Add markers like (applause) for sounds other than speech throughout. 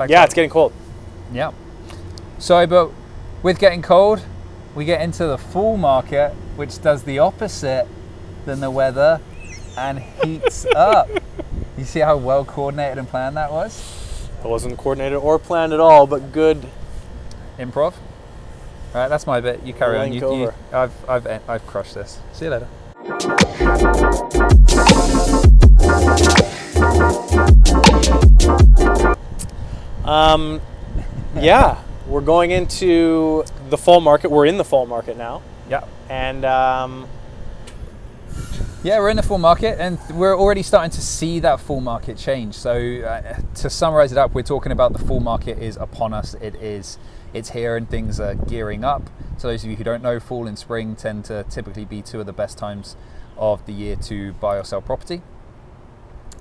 back Yeah, it's getting cold. Yeah. So, but with getting cold, we get into the fall market, which does the opposite than the weather and heats (laughs) up. You see how well coordinated and planned that was? It wasn't coordinated or planned at all, but good. Improv. All right, that's my bit. You carry on. Link You, you, over. I've, I've, I've crushed this. See you later. Um, yeah, we're going into the fall market. We're in the fall market now, Yeah. and um, Yeah, we're in the fall market and we're already starting to see that fall market change. So, uh, to summarize it up, we're talking about the fall market is upon us. It is, it's here and things are gearing up. So, those of you who don't know, fall and spring tend to typically be two of the best times of the year to buy or sell property.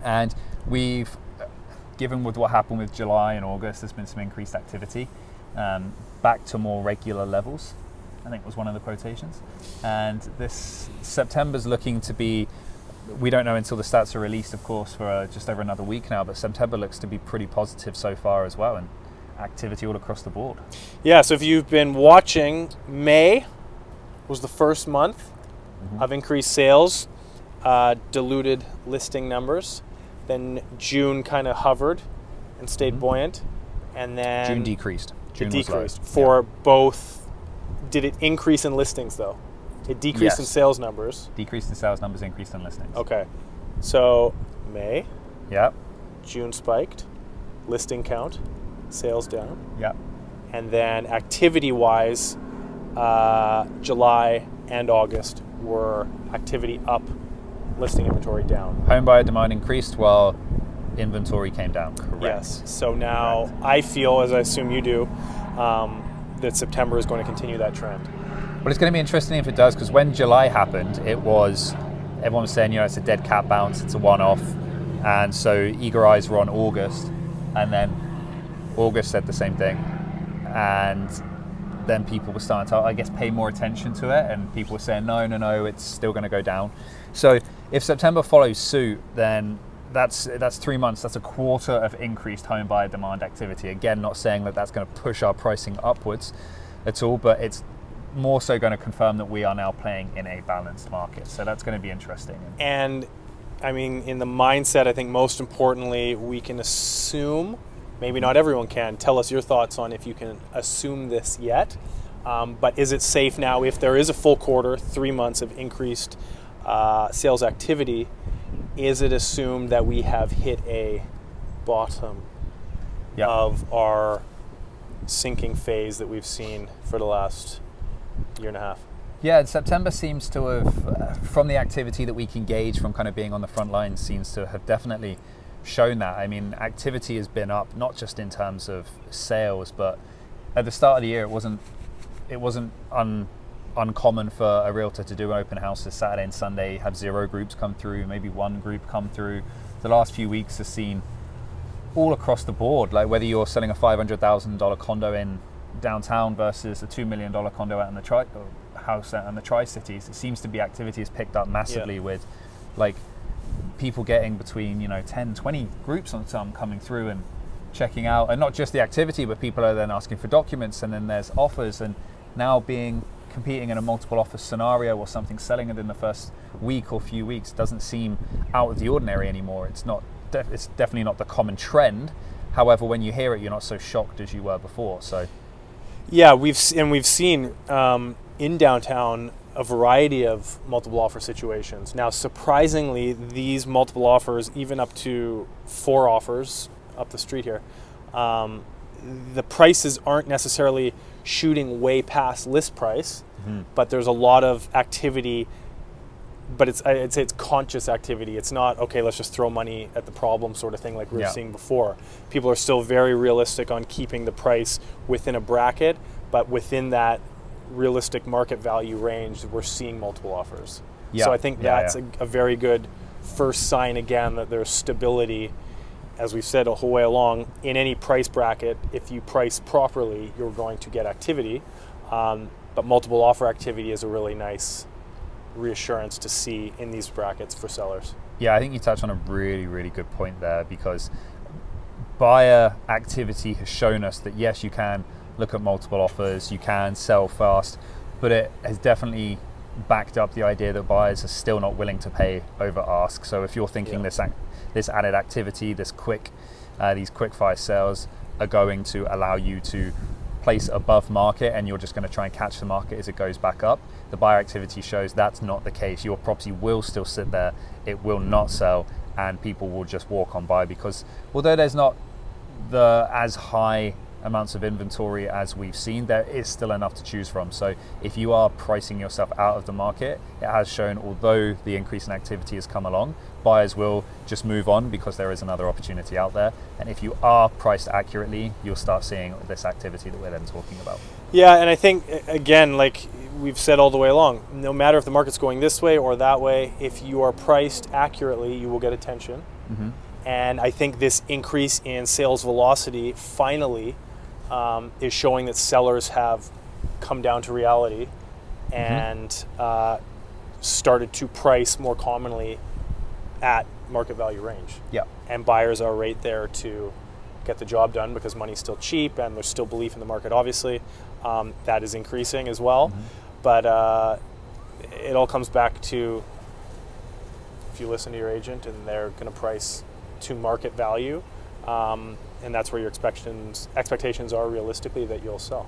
And we've, given with what happened with July and August, there's been some increased activity um, back to more regular levels. I think was one of the quotations. And this September's looking to be, we don't know until the stats are released, of course, for uh, just over another week now, but September looks to be pretty positive so far as well, and activity all across the board. yeah. So if you've been watching, May was the first month of increased sales, uh, diluted listing numbers. Then June kind of hovered and stayed buoyant, and then June decreased. June it was low. decreased for both. Did it increase in listings though? It decreased in sales numbers. Decreased in sales numbers, increased in listings. Okay, so May, Yep. June spiked, listing count, sales down, Yep. and then activity-wise, uh, July and August were activity up, listing inventory down. Home buyer demand increased while inventory came down. Correct. Yes. So now I feel, as I assume you do, um, that September is going to continue that trend. But it's going to be interesting if it does, because when July happened, it was everyone was saying, you know, it's a dead cat bounce, it's a one-off, and so eager eyes were on August, and then August said the same thing, and then people were starting to, I guess, pay more attention to it, and people were saying, no, no, no, it's still going to go down. So if September follows suit, then that's that's three months. That's a quarter of increased home buyer demand activity. Again, not saying that that's going to push our pricing upwards at all, but it's more so going to confirm that we are now playing in a balanced market. So that's going to be interesting. And I mean, in the mindset, I think most importantly, we can assume, maybe not everyone can, tell us your thoughts on if you can assume this yet. Um, but is it safe now if there is a full quarter, three months of increased uh, sales activity? Is it assumed that we have hit a bottom Yeah. of our sinking phase that we've seen for the last year and a half? Yeah, September seems to have, uh, from the activity that we can gauge from kind of being on the front lines, seems to have definitely shown that. I mean, activity has been up not just in terms of sales, but at the start of the year, it wasn't it wasn't un, uncommon for a realtor to do an open house this Saturday and Sunday, have zero groups come through, maybe one group come through. The last few weeks has seen all across the board, like whether you're selling a $500,000 condo in downtown versus a $2 million condo out in the tri- house out in the Tri Cities, it seems to be activity has picked up massively Yeah. with like people getting between, you know, 10, 20 groups on some coming through and checking out, and not just the activity, but people are then asking for documents, and then there's offers, and now being competing in a multiple offer scenario or something selling within the first week or few weeks doesn't seem out of the ordinary anymore. It's not. It's definitely not the common trend. However, when you hear it, you're not so shocked as you were before. So, Yeah, we've and we've seen um, in downtown a variety of multiple offer situations. Now, surprisingly, these multiple offers, even up to four offers up the street here, um, the prices aren't necessarily shooting way past list price, but there's a lot of activity. But it's I'd say it's conscious activity. It's not okay. Let's just throw money at the problem sort of thing like we were Yeah. seeing before. People are still very realistic on keeping the price within a bracket, but within that realistic market value range, we're seeing multiple offers. Yeah, So I think yeah, that's yeah. A, a very good first sign again that there's stability, as we've said a whole way along, in any price bracket. If you price properly, you're going to get activity. Um, but multiple offer activity is a really nice reassurance to see in these brackets for sellers. Yeah, I think you touched on a really, really good point there because buyer activity has shown us that yes, you can look at multiple offers, you can sell fast, but it has definitely backed up the idea that buyers are still not willing to pay over ask. So if you're thinking Yeah. this ac- this added activity, this quick, uh, these quick fire sales are going to allow you to place above market, and you're just going to try and catch the market as it goes back up. The buyer activity shows that's not the case. Your property will still sit there, it will not sell, and people will just walk on by because although there's not the as high amounts of inventory as we've seen, there is still enough to choose from. So if you are pricing yourself out of the market, it has shown although the increase in activity has come along, buyers will just move on because there is another opportunity out there. And if you are priced accurately, you'll start seeing this activity that we're then talking about. Yeah, and I think again, like we've said all the way along, no matter if the market's going this way or that way, if you are priced accurately, you will get attention. Mm-hmm. And I think this increase in sales velocity finally um, is showing that sellers have come down to reality and uh, started to price more commonly at market value range. Yeah. And buyers are right there to get the job done because money's still cheap and there's still belief in the market, obviously. Um, that is increasing as well. But uh, it all comes back to if you listen to your agent and they're going to price to market value, um, and that's where your expectations expectations are realistically that you'll sell.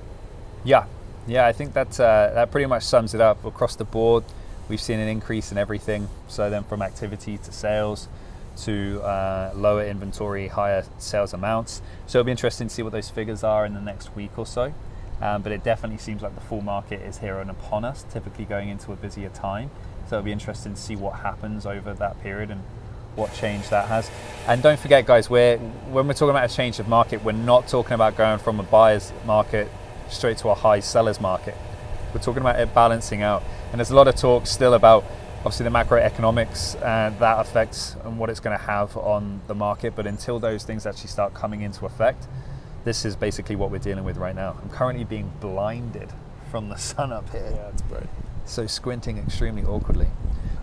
Yeah, yeah, I think that uh, that pretty much sums it up across the board. We've seen an increase in everything. So then, from activity to sales, to uh, lower inventory, higher sales amounts. So it'll be interesting to see what those figures are in the next week or so. Um, but it definitely seems like the fall market is here and upon us, typically going into a busier time. So it'll be interesting to see what happens over that period and what change that has. And don't forget, guys, we're when we're talking about a change of market, we're not talking about going from a buyer's market straight to a high seller's market. We're talking about it balancing out. And there's a lot of talk still about obviously the macroeconomics and that affects and what it's going to have on the market. But until those things actually start coming into effect, this is basically what we're dealing with right now. I'm currently being blinded from the (laughs) sun up here Yeah, it's bright. so squinting extremely awkwardly.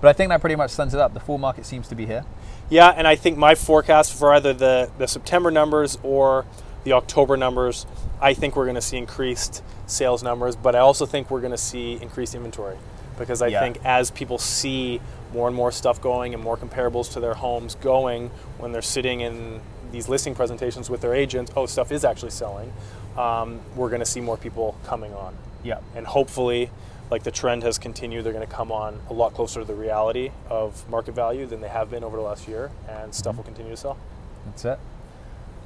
But I think that pretty much sums it up. The fall market seems to be here. Yeah, and I think my forecast for either the, the September numbers or the October numbers, I think we're going to see increased sales numbers, but I also think we're going to see increased inventory because I Yeah. think as people see more and more stuff going and more comparables to their homes going when they're sitting in these listing presentations with their agent, oh, stuff is actually selling, um, we're going to see more people coming on. Yeah. And hopefully, like the trend has continued, they're going to come on a lot closer to the reality of market value than they have been over the last year, and stuff will mm-hmm. continue to sell. That's it.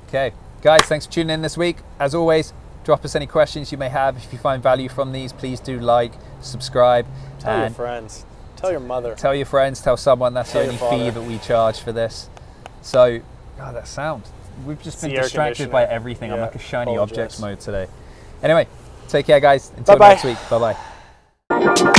Okay. Guys, thanks for tuning in this week. As always, drop us any questions you may have. If you find value from these, please do like, subscribe, Tell your friends, tell your mother. tell your friends, tell someone that's Tell the only fee that we charge for this. So, God, that sound. We've just It's been distracted by everything. I'm like a shiny apologize. objects mode today. Anyway, take care, guys. Until Bye-bye. next week. Bye bye. Thank